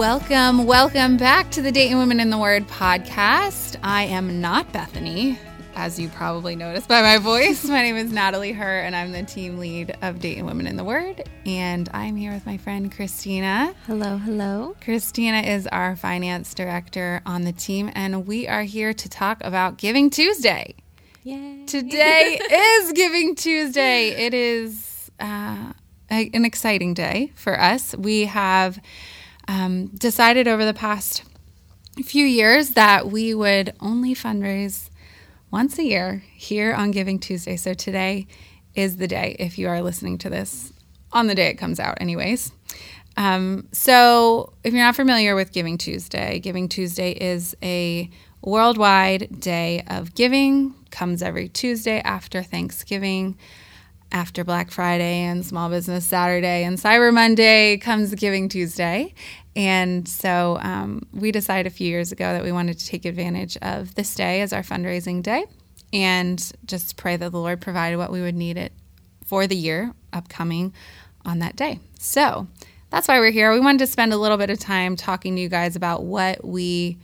Welcome, welcome back to the Dayton Women in the Word podcast. I am not Bethany, as you probably noticed by my voice. my name is Natalie Her, and I'm the team lead of Dayton Women in the Word. And I'm here with my friend Christina. Hello, hello. Christina is our finance director on the team, and we are here to talk about Giving Tuesday. Yay. Today is Giving Tuesday. It is uh, an exciting day for us. We have um, decided over the past few years that we would only fundraise once a year here on Giving Tuesday. So today is the day if you are listening to this on the day it comes out, anyways. Um, so, if you're not familiar with Giving Tuesday, Giving Tuesday is a worldwide day of giving, comes every Tuesday after Thanksgiving after Black Friday and Small Business Saturday and Cyber Monday comes Giving Tuesday. And so um, we decided a few years ago that we wanted to take advantage of this day as our fundraising day and just pray that the Lord provided what we would need it for the year upcoming on that day. So that's why we're here. We wanted to spend a little bit of time talking to you guys about what we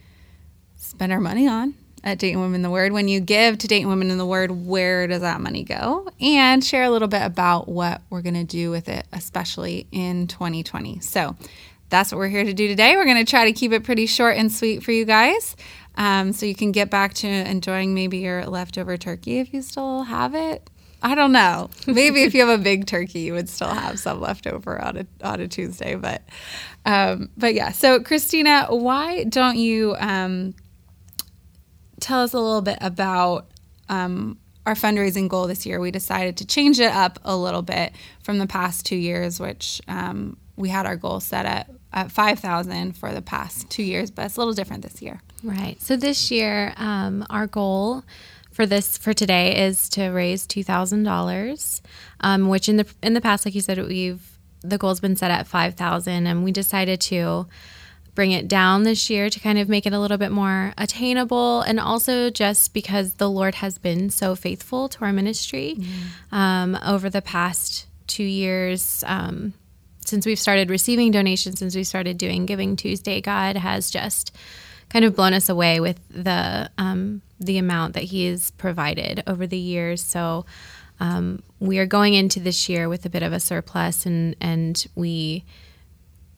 spend our money on at Dayton Women in the Word. When you give to Dayton Women in the Word, where does that money go? And share a little bit about what we're going to do with it, especially in 2020. So that's what we're here to do today. We're going to try to keep it pretty short and sweet for you guys. Um, so you can get back to enjoying maybe your leftover turkey if you still have it. I don't know. Maybe if you have a big turkey, you would still have some left over on a, on a Tuesday. But, um, but yeah. So Christina, why don't you um, tell us a little bit about um, our fundraising goal this year. We decided to change it up a little bit from the past two years, which um, we had our goal set at, at 5000 for the past two years, but it's a little different this year. Right. So this year, um, our goal for this for today is to raise two thousand um, dollars, which in the in the past, like you said, we've the goal's been set at five thousand, and we decided to bring it down this year to kind of make it a little bit more attainable and also just because the Lord has been so faithful to our ministry mm. um, over the past two years. Um, since we've started receiving donations, since we started doing Giving Tuesday, God has just kind of blown us away with the um, the amount that He has provided over the years. So um, we are going into this year with a bit of a surplus, and and we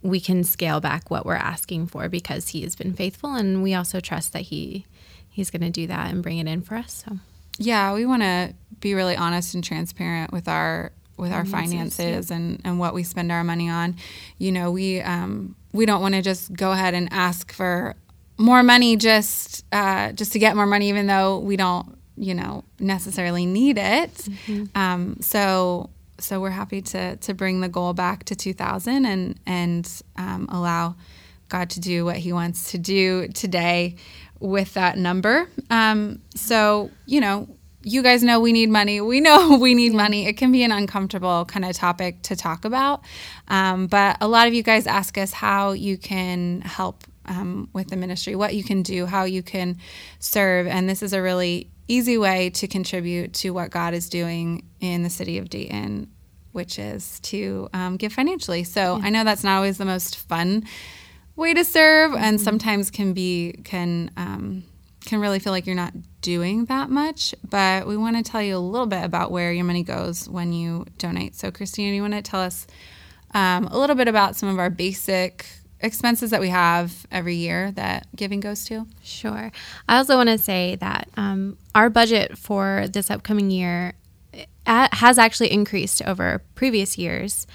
we can scale back what we're asking for because he has been faithful and we also trust that he he's going to do that and bring it in for us so yeah we want to be really honest and transparent with our with our finances, and and what we spend our money on you know we um we don't want to just go ahead and ask for more money just uh, just to get more money even though we don't you know necessarily need it mm-hmm. um, so so we're happy to to bring the goal back to 2000 and and um, allow God to do what He wants to do today with that number. Um, so you know, you guys know we need money. We know we need money. It can be an uncomfortable kind of topic to talk about, um, but a lot of you guys ask us how you can help um, with the ministry, what you can do, how you can serve, and this is a really easy way to contribute to what God is doing in the city of Dayton, which is to um, give financially. So yeah. I know that's not always the most fun way to serve, and mm-hmm. sometimes can be can um, can really feel like you're not doing that much. But we want to tell you a little bit about where your money goes when you donate. So Christina, you want to tell us um, a little bit about some of our basic expenses that we have every year that giving goes to? Sure. I also want to say that um, our budget for this upcoming year eh, has actually increased over previous years.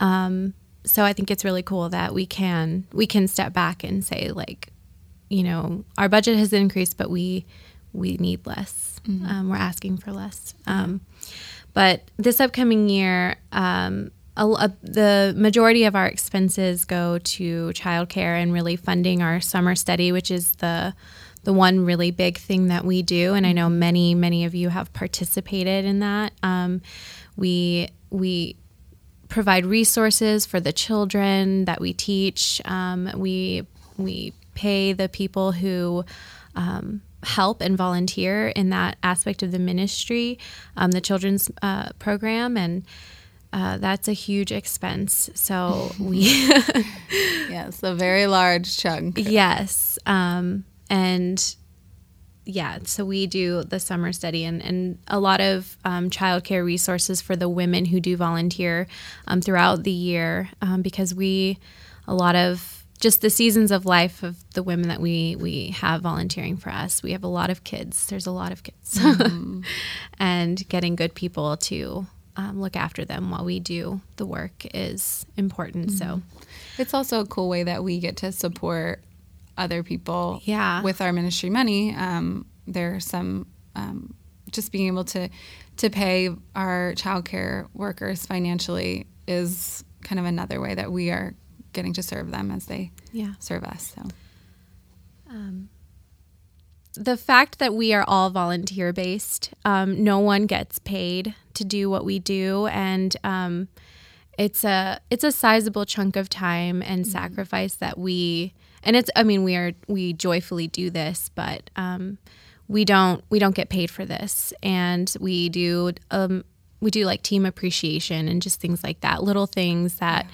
Um, so I think it's really cool that we can we can step back and say like, you know, our budget has increased, but we we need less. Mm-hmm. Um, we're asking for less. Um, but this upcoming year, um, a, a, the majority of our expenses go to childcare and really funding our summer study, which is the the one really big thing that we do. And I know many many of you have participated in that. Um, we we provide resources for the children that we teach. Um, we we pay the people who um, help and volunteer in that aspect of the ministry, um, the children's uh, program, and uh, that's a huge expense. So we, yes, a very large chunk. yes, um, and yeah, so we do the summer study and, and a lot of um, childcare resources for the women who do volunteer um, throughout the year um, because we, a lot of just the seasons of life of the women that we we have volunteering for us. We have a lot of kids. There's a lot of kids, mm-hmm. and getting good people to um, look after them while we do the work is important. Mm-hmm. So it's also a cool way that we get to support other people yeah. with our ministry money. Um, there are some um, just being able to to pay our childcare workers financially is kind of another way that we are getting to serve them as they yeah. serve us. So. Um, the fact that we are all volunteer based, um, no one gets paid to do what we do, and um, it's a it's a sizable chunk of time and mm-hmm. sacrifice that we and it's I mean we are we joyfully do this, but um, we don't we don't get paid for this, and we do um, we do like team appreciation and just things like that, little things that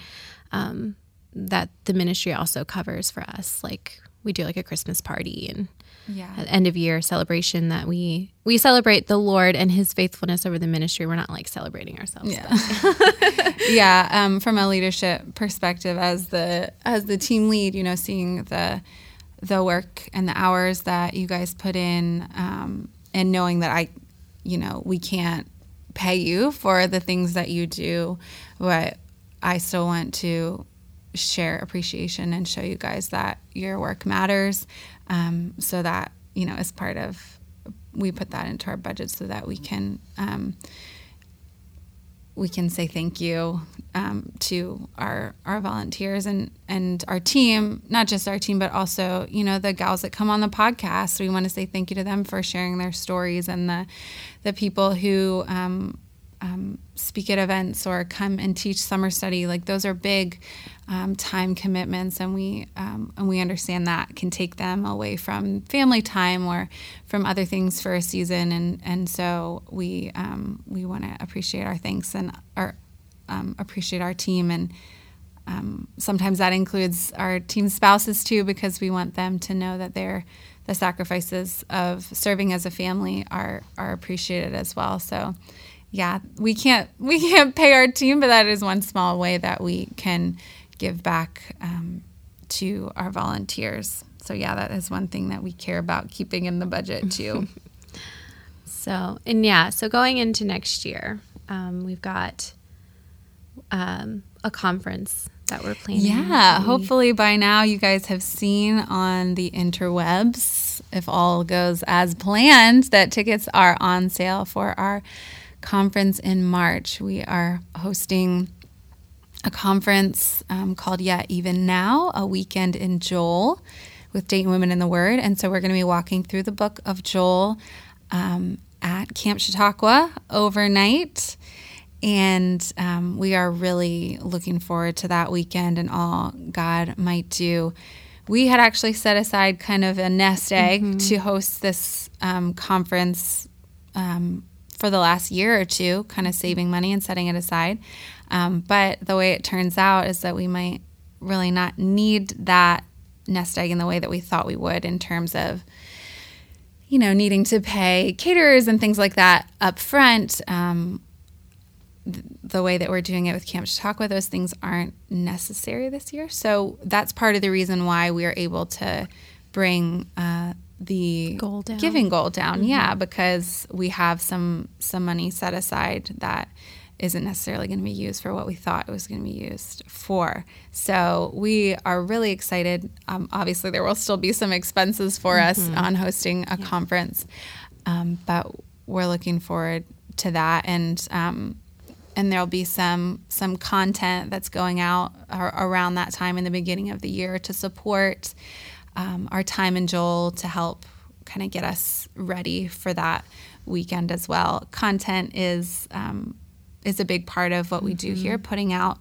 um, that the ministry also covers for us, like we do like a Christmas party and yeah. end of year celebration that we we celebrate the Lord and His faithfulness over the ministry. We're not like celebrating ourselves. Yeah, yeah. Um, from a leadership perspective, as the as the team lead, you know, seeing the the work and the hours that you guys put in, um, and knowing that I, you know, we can't pay you for the things that you do, but I still want to share appreciation and show you guys that your work matters. Um, so that you know, as part of we put that into our budget so that we can um, we can say thank you um, to our our volunteers and and our team, not just our team, but also you know the gals that come on the podcast. We want to say thank you to them for sharing their stories and the the people who um, speak at events or come and teach summer study. Like those are big um, time commitments, and we um, and we understand that can take them away from family time or from other things for a season. And and so we um, we want to appreciate our thanks and our um, appreciate our team and. Um, sometimes that includes our team spouses too, because we want them to know that they're the sacrifices of serving as a family are are appreciated as well. So, yeah, we can't we can't pay our team, but that is one small way that we can give back um, to our volunteers. So yeah, that is one thing that we care about keeping in the budget too. so and yeah, so going into next year, um, we've got um, a conference that we're planning. Yeah, hopefully by now you guys have seen on the interwebs, if all goes as planned, that tickets are on sale for our conference in March. We are hosting a conference um, called Yet Even Now, a weekend in Joel with Dayton Women in the Word. And so we're going to be walking through the book of Joel um, at Camp Chautauqua overnight. And um, we are really looking forward to that weekend and all God might do. We had actually set aside kind of a nest egg mm-hmm. to host this um, conference um, for the last year or two, kind of saving money and setting it aside. Um, but the way it turns out is that we might really not need that nest egg in the way that we thought we would in terms of you know needing to pay caterers and things like that up front um, th- the way that we're doing it with camp chautauqua those things aren't necessary this year so that's part of the reason why we are able to bring uh, the goal giving goal down mm-hmm. yeah because we have some some money set aside that isn't necessarily going to be used for what we thought it was going to be used for. So we are really excited. Um, obviously, there will still be some expenses for mm-hmm. us on hosting a yeah. conference, um, but we're looking forward to that and. Um, and there'll be some some content that's going out around that time in the beginning of the year to support um, our time in Joel to help kind of get us ready for that weekend as well. Content is um, is a big part of what we do mm-hmm. here, putting out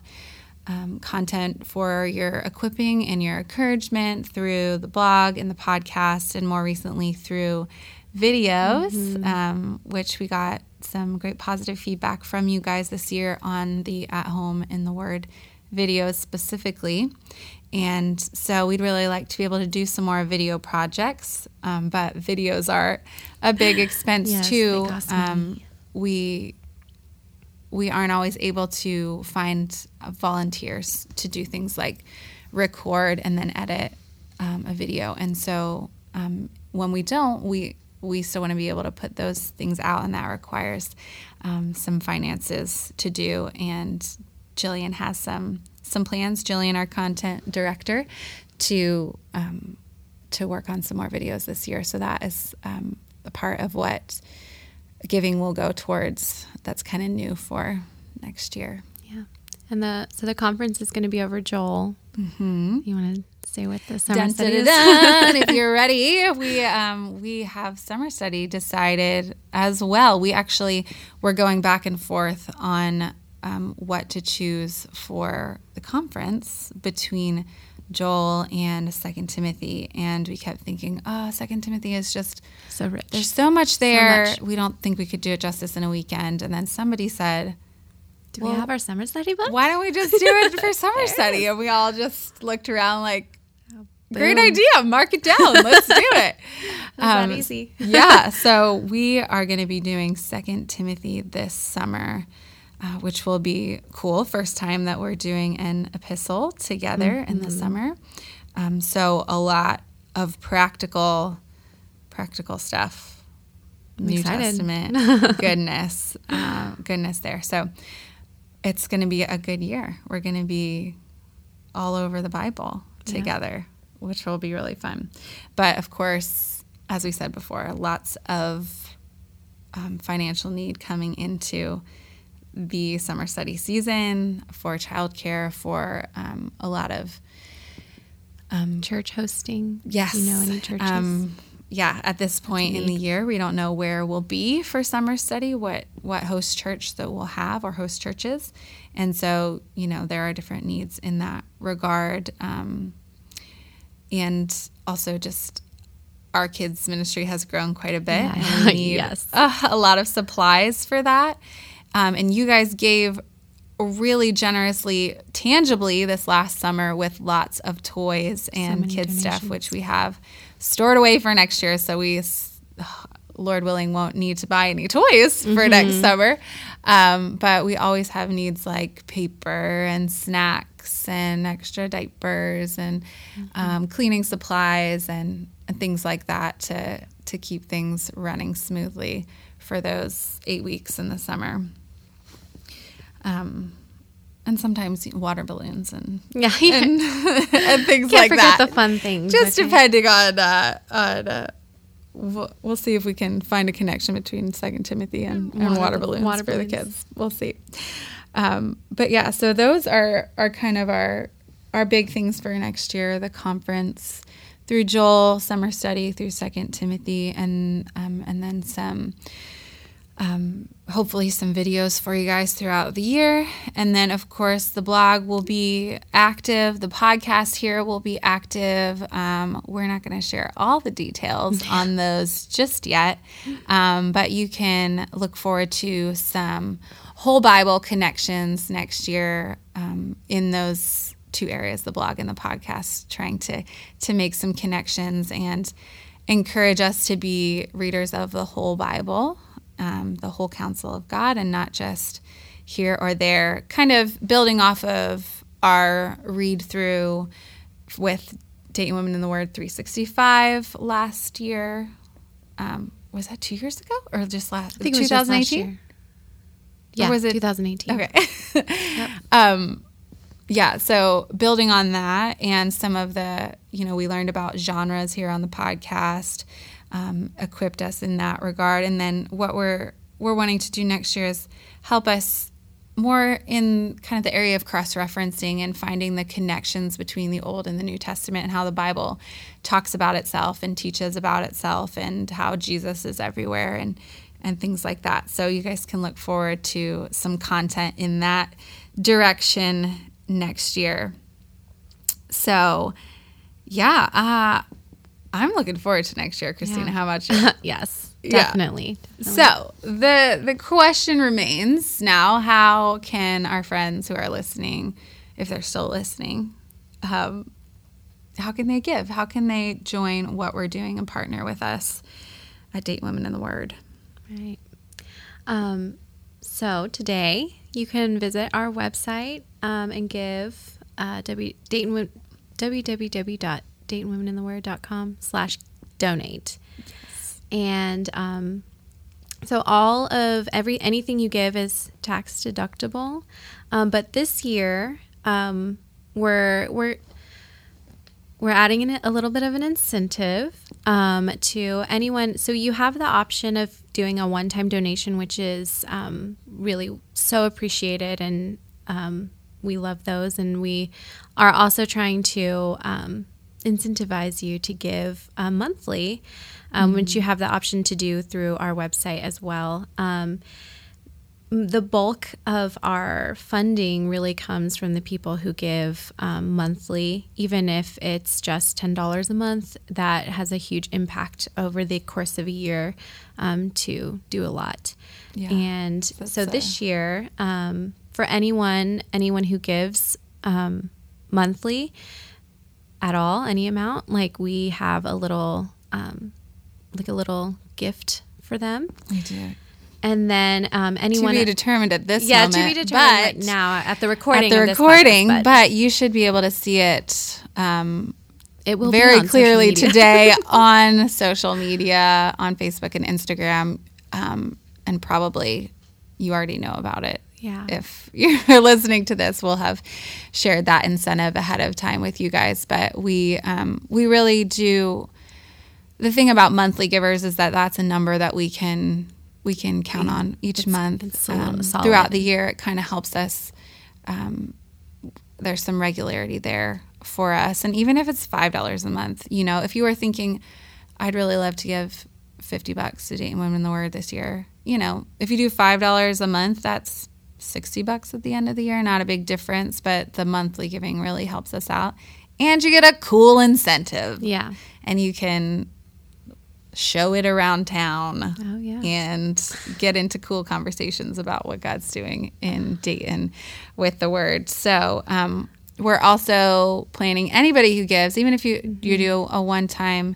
um, content for your equipping and your encouragement through the blog and the podcast, and more recently through videos, um, which we got some great positive feedback from you guys this year on the At Home in the Word videos specifically. And so we'd really like to be able to do some more video projects, um, but videos are a big expense Yes, too. Um, we we aren't always able to find uh, volunteers to do things like record and then edit um, a video. And so um, when we don't, we we still want to be able to put those things out, and that requires um, some finances to do. And Jillian has some some plans. Jillian, our content director, to um, to work on some more videos this year. So that is um, a part of what giving will go towards. That's kind of new for next year. Yeah. And the so the conference is going to be over Joel. Mm-hmm. You want to say what the summer Dun, study dun, dun. if you're ready, we um, we have summer study decided as well. We actually were going back and forth on um, what to choose for the conference between Joel and Second Timothy, and we kept thinking, oh, Second Timothy is just so rich. there's so much there. much. We don't think we could do it justice in a weekend. And then somebody said, Do we have our summer study book? why don't we just do it for summer study? And we all just looked around like, great idea. Mark it down. Let's do it. Um, that easy. yeah. So we are going to be doing Second Timothy this summer, uh, which will be cool. First time that we're doing an epistle together in Mm-hmm. the summer. Um, so a lot of practical, practical stuff. I'm New excited. Testament goodness, uh, goodness there. So it's going to be a good year. We're going to be all over the Bible Yeah. together, which will be really fun. But of course, as we said before, lots of um, financial need coming into the summer study season for childcare, for um, a lot of um, Church hosting. Yes. You know any churches? Um, yeah, at this point in the year, we don't know where we'll be for summer study, what what host church that we'll have or host churches, and so you know there are different needs in that regard, um, and also just our kids ministry has grown quite a bit, Yeah. and we need Yes. a lot of supplies for that, um, and you guys gave really generously, tangibly this last summer with lots of toys and many kids stuff, which we have stored away for next year. So we, Lord willing, won't need to buy any toys for next summer. Um, but we always have needs like paper and snacks and extra diapers and um, cleaning supplies and, and things like that to to keep things running smoothly for those eight weeks in the summer. Um, and sometimes water balloons and Yeah. and, and things Can't like forget that. the fun things. Just okay? depending on uh, on. Uh, we'll, we'll see if we can find a connection between Second Timothy and, and Water- water balloons water for the kids. We'll see. Um, but yeah, so those are are kind of our our big things for next year. The conference through Joel, summer study through Second Timothy, and um, and then some um, hopefully some videos for you guys throughout the year. And then, of course, the blog will be active. The podcast here will be active. Um, we're not going to share all the details on those just yet, um, but you can look forward to some whole Bible connections next year um, in those two areas the blog and the podcast trying to to make some connections and encourage us to be readers of the whole bible um, the whole counsel of God and not just here or there, kind of building off of our read through with Dayton Women in the Word 365 last year. Um, was that two years ago or just last? I think it was 2018? year. Yeah, was it- 2018? Okay. um, yeah. So building on that and some of the, you know, we learned about genres here on the podcast, um, equipped us in that regard. And then what we're we're wanting to do next year is help us more in kind of the area of cross referencing and finding the connections between the Old and the New Testament and how the Bible talks about itself and teaches about itself and how Jesus is everywhere and and things like that. So you guys can look forward to some content in that direction next year. So, yeah, uh, I'm looking forward to next year, Christina. Yeah. How about you? yes, Yeah. definitely. definitely. So the the question remains now: How can our friends who are listening, if they're still listening, um, how can they give? How can they join what we're doing and partner with us at Dayton Women in the Word? Right. Um, so today you can visit our website um, and give uh, w, Dayton, www.daytonwomenintheword.com slash donate. And um, so all of every anything you give is tax deductible. Um, but this year um, we're we're we're adding in a little bit of an incentive um, to anyone. So you have the option of doing a one-time donation, which is um, really so appreciated, and um, we love those. And we are also trying to um, incentivize you to give uh, monthly, um, which you have the option to do through our website as well. Um, the bulk of our funding really comes from the people who give um, monthly, even if it's just $10 a month. That has a huge impact over the course of a year um, to do a lot. Yeah, and so a- this year, um, for anyone, anyone who gives um, monthly at all, any amount, like we have a little, um, like a little gift for them. We do. And then um, To anyone be determined at this yeah, moment. to be determined but right now at the recording. At the recording, podcast, but, you should be able to see it um, it will be very clearly today on social media, on Facebook and Instagram, um, and probably you already know about it. Yeah. If you're listening to this, we'll have shared that incentive ahead of time with you guys. But we um, we really do. The thing about monthly givers is that that's a number that we can we can count on each month um, throughout the year. It kind of helps us um, there's some regularity there for us. And even if it's five dollars a month, you know, if you were thinking, I'd really love to give fifty bucks to Dayton Women in the Word this year, you know, if you do five dollars a month, that's sixty bucks at the end of the year. Not a big difference, but the monthly giving really helps us out. And you get a cool incentive. Yeah. And you can show it around town Oh yeah. and get into cool conversations about what God's doing in Dayton with the Word. So um, we're also planning anybody who gives, even if you you do a one time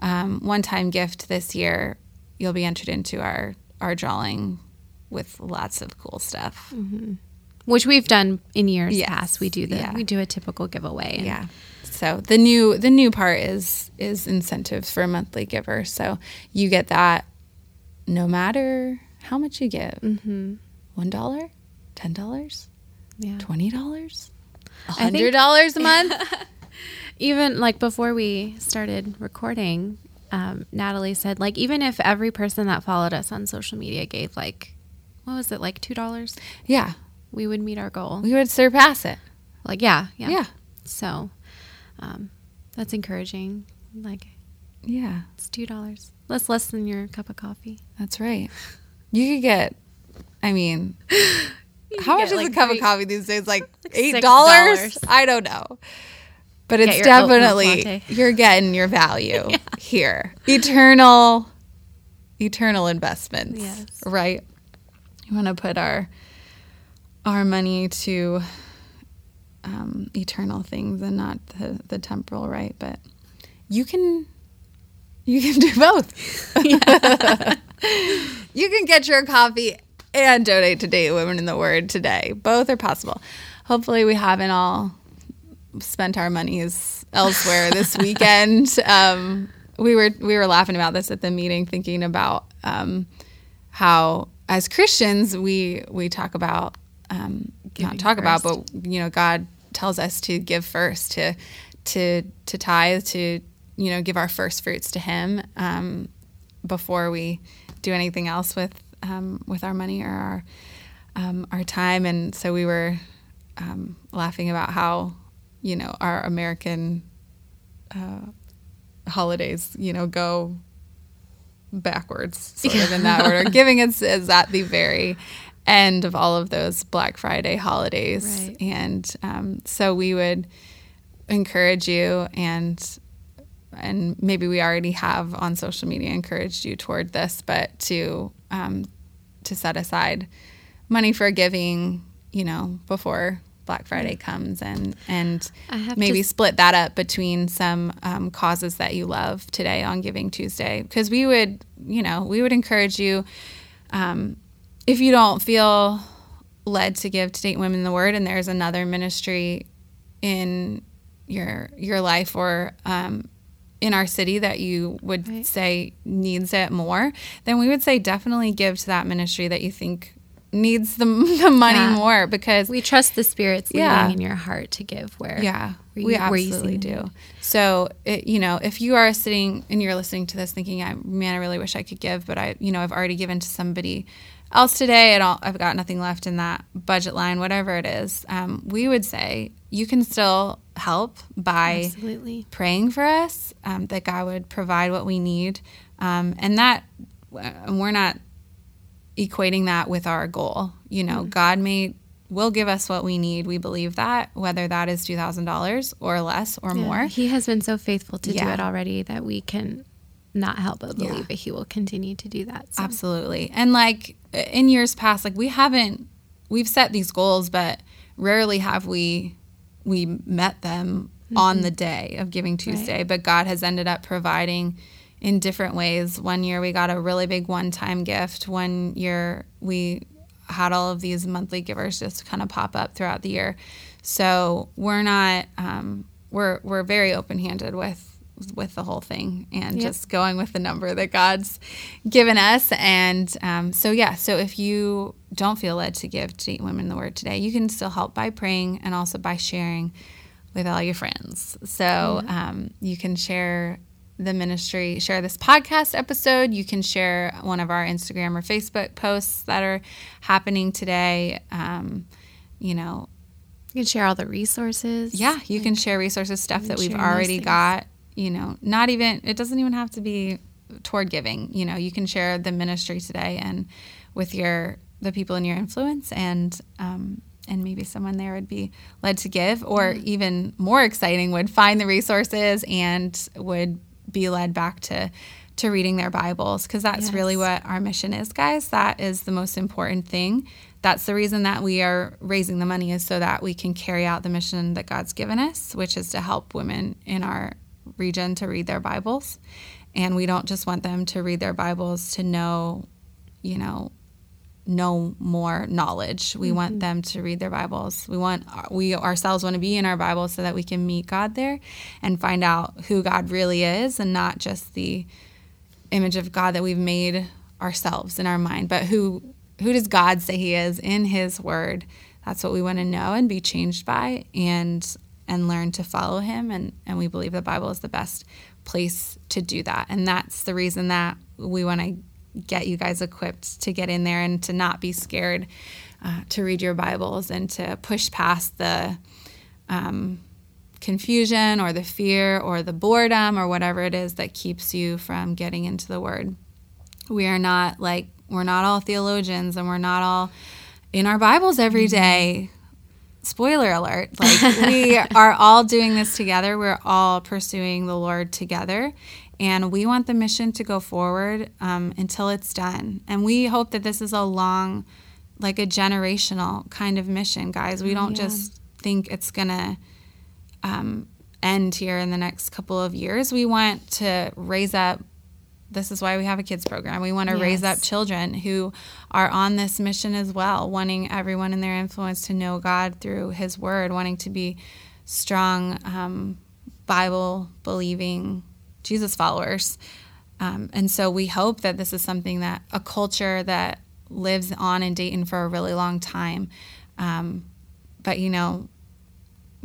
um, one time gift this year, you'll be entered into our our drawing with lots of cool stuff. Which we've done in years Yes. past. We do the Yeah. we do a typical giveaway. and- Yeah. So the new the new part is is incentives for a monthly giver. So you get that no matter how much you give. Mm-hmm. One dollar, ten dollars, Yeah. twenty dollars, a I think- hundred dollars a month. Even like before we started recording, um, Natalie said like even if every person that followed us on social media gave like what was it like two dollars, yeah, we would meet our goal. we would surpass it. Like yeah, yeah. Yeah, So um, that's encouraging. Like yeah, it's two dollars. That's less than your cup of coffee. that's right. You could get. I mean, how much is like, a cup three- of coffee these days? Like Like eight $6. I don't know. But it's definitely you're getting your value here. Eternal eternal investments. Yes. Right? You want to put our our money to um, eternal things and not the, the temporal, right? But you can you can do both. you can get your coffee and donate to Dayton Women in the Word today. Both are possible. Hopefully, we haven't all spent our monies elsewhere this weekend. Um, we were we were laughing about this at the meeting, thinking about um, how as Christians we we talk about um, not talk about, but you know, God tells us to give first, to to to tithe, to you know, give our first fruits to Him um, before we do anything else with um, with our money or our um, our time. And so we were um, laughing about how you know our American uh, holidays, you know, go backwards sort of in that order. Giving is, is at the very end of all of those Black Friday holidays. Right. And um, so we would encourage you and and maybe we already have on social media encouraged you toward this, but to um, to set aside money for giving, you know, before Black Friday comes, and and maybe split that up between some um, causes that you love today on Giving Tuesday, because we would, you know, we would encourage you um, if you don't feel led to give to Dayton Women the Word, and there's another ministry in your your life or um, in our city that you would right. say needs it more, then we would say definitely give to that ministry that you think needs the, the money yeah. more because we trust the spirit's yeah. leading in your heart to give where yeah where we absolutely do so it, you know if you are sitting and you're listening to this thinking I man I really wish I could give but I you know I've already given to somebody else today and I've got nothing left in that budget line whatever it is um, we would say you can still help by absolutely. praying for us um, that God would provide what we need um, and that we're not equating that with our goal. You know, mm-hmm. God may will give us what we need. We believe that, whether that is two thousand dollars or less or yeah. more. He has been so faithful to yeah. do it already that we can not help but believe yeah. that he will continue to do that. So. Absolutely. And like in years past, like we haven't we've set these goals, but rarely have we we met them mm-hmm. on the day of Giving Tuesday. Right. But God has ended up providing in different ways. One year we got a really big one time gift. One year we had all of these monthly givers just kind of pop up throughout the year. So we're not um, we're we're very open handed with with the whole thing and yep. just going with the number that God's given us. And um, so yeah, so if you don't feel led to give to Women the Word today, you can still help by praying and also by sharing with all your friends. So um, you can share the ministry, share this podcast episode. You can share one of our Instagram or Facebook posts that are happening today. Um, you know, you can share all the resources. Yeah, you can share resources, stuff that we've already got. You know, not even, it doesn't even have to be toward giving. You know, you can share the ministry today and with your, the people in your influence and, um, and maybe someone there would be led to give, or even more exciting, would find the resources and would be led back to to reading their Bibles because that's yes. really what our mission is, guys. That is the most important thing. That's the reason that we are raising the money is so that we can carry out the mission that God's given us, which is to help women in our region to read their Bibles. And we don't just want them to read their Bibles to know, you know, know more knowledge. We mm-hmm. want them to read their Bibles. We want we ourselves want to be in our Bibles so that we can meet God there and find out who God really is and not just the image of God that we've made ourselves in our mind, but who who does God say he is in his word? That's what we want to know and be changed by and and learn to follow him and and we believe the Bible is the best place to do that. And that's the reason that we want to get you guys equipped to get in there and to not be scared uh, to read your Bibles and to push past the um, confusion or the fear or the boredom or whatever it is that keeps you from getting into the Word. We are not like, we're not all theologians and we're not all in our Bibles every mm-hmm. Spoiler alert, like we are all doing this together. We're all pursuing the Lord together and we want the mission to go forward um, until it's done. And we hope that this is a long, like a generational kind of mission, guys. We don't yeah. just think it's gonna um, end here in the next couple of years. We want to raise up. This is why we have a kids program. We want to yes. raise up children who are on this mission as well, wanting everyone in their influence to know God through His Word, wanting to be strong, um, Bible believing Jesus followers. Um, and so we hope that this is something that a culture that lives on in Dayton for a really long time. Um, but you know,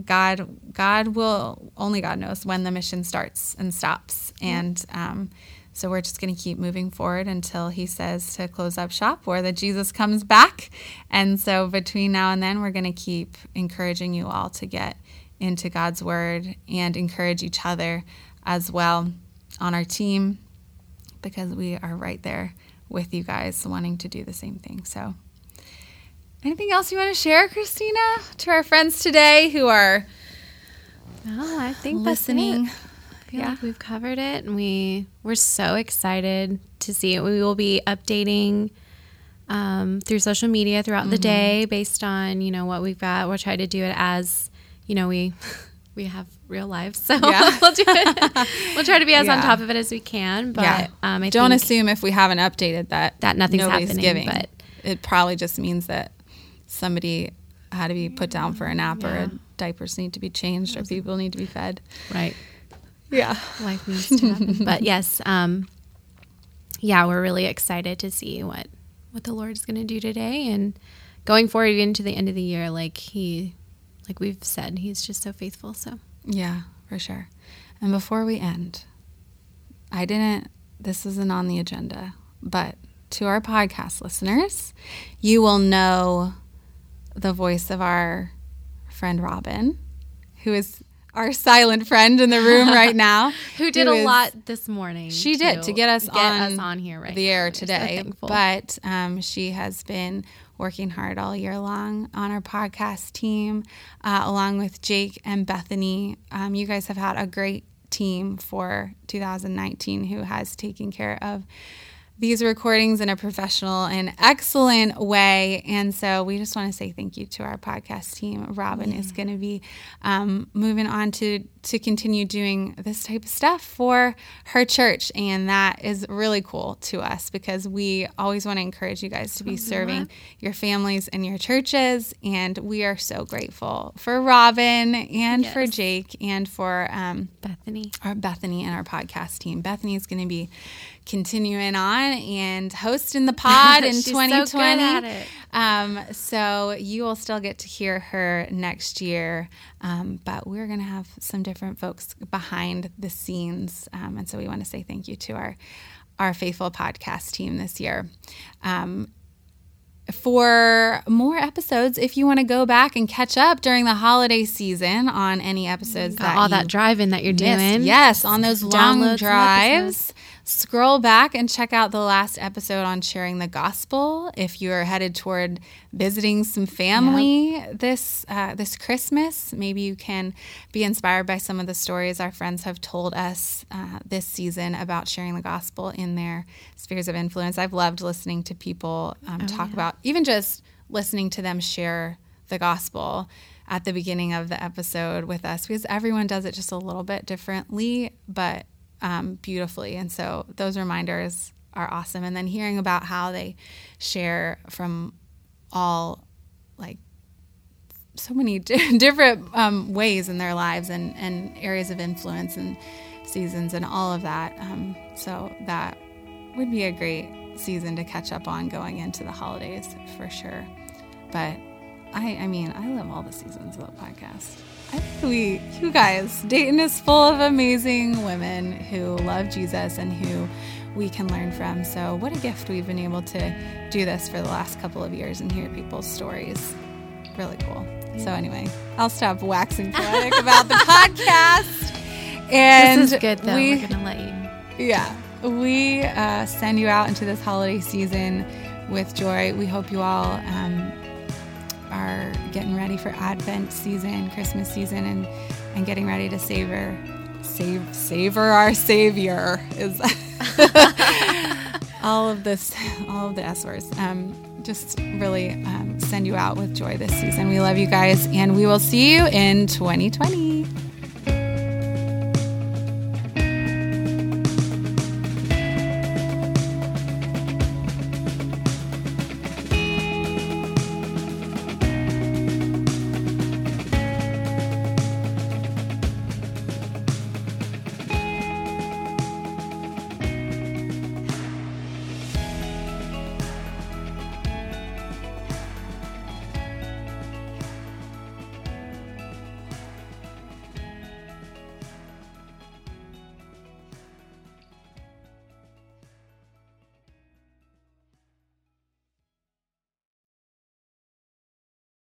God, God will only God knows when the mission starts and stops, and um, so we're just going to keep moving forward until He says to close up shop or that Jesus comes back. And so between now and then, we're going to keep encouraging you all to get into God's Word and encourage each other as well on our team because we are right there with you guys wanting to do the same thing. So, anything else you want to share, Christina, to our friends today who are I think listening feel Yeah. like we've covered it, and we we're so excited to see it. We will be updating um, through social media throughout Mm-hmm. the day, based on you know what we've got. We'll try to do it as you know we we have real lives, so Yeah. we'll do it. We'll try to be as on top of it as we can. But yeah. um, I Don't assume if we haven't updated that That nothing's happening, giving. but- it probably just means that somebody had to be put down for a nap Yeah. or diapers need to be changed or people need to be fed. right. Yeah. life needs to happen. but yes, um, yeah, we're really excited to see what what the Lord is going to do today and going forward even to the end of the year. Like he, like we've said, He's just so faithful. So Yeah, for sure. And before we end, I didn't, this isn't on the agenda, but to our podcast listeners, you will know the voice of our friend Robin, who is our silent friend in the room right now. who did a lot this morning? She did to get us on us on here right the now. air We're so today. but um, she has been working hard all year long on our podcast team, uh, along with Jake and Bethany. Um, you guys have had a great team for 2019 who has taken care of these recordings in a professional and excellent way. And so we just want to say thank you to our podcast team. Robin is going to be um, moving on to to continue doing this type of stuff for her church, and that is really cool to us because we always want to encourage you guys to be serving your families and your churches. And we are so grateful for Robin and for Jake and for. Um, Bethany. our Bethany and our podcast team. Bethany is going to be continuing on and hosting the pod in She's so good 2020. at it. Um, so you will still get to hear her next year, um, but we're going to have some different folks behind the scenes, um, and so we want to say thank you to our our faithful podcast team this year. Um, for more episodes, if you want to go back and catch up during the holiday season on any episodes that all that driving that you're missed. doing. Yes, on those long Download drives. Scroll back and check out the last episode on sharing the gospel. If you are headed toward visiting some family this uh, this Christmas, maybe you can be inspired by some of the stories our friends have told us uh, this season about sharing the gospel in their spheres of influence. I've loved listening to people um, Oh, talk about even just listening to them share the gospel at the beginning of the episode with us because everyone does it just a little bit differently, but um, beautifully. And so those reminders are awesome. And then hearing about how they share from all like so many di- different um, ways in their lives and, and areas of influence and seasons and all of that. Um, so that would be a great season to catch up on going into the holidays for sure. But I, I mean, I love all the seasons of the podcast. I think we, you guys, Dayton is full of amazing women who love Jesus and who we can learn from. So, what a gift we've been able to do this for the last couple of years and hear people's stories. Really cool. So, anyway, I'll stop waxing poetic about the podcast. And This is good though. we, We're gonna let you. yeah, we uh, send you out into this holiday season with joy. We hope you all um, are getting ready for Advent season, Christmas season, and and getting ready to savor, save, savor our Savior is all of this, all of the S words. Um, just really um, send you out with joy this season. We love you guys, and we will see you in 2020.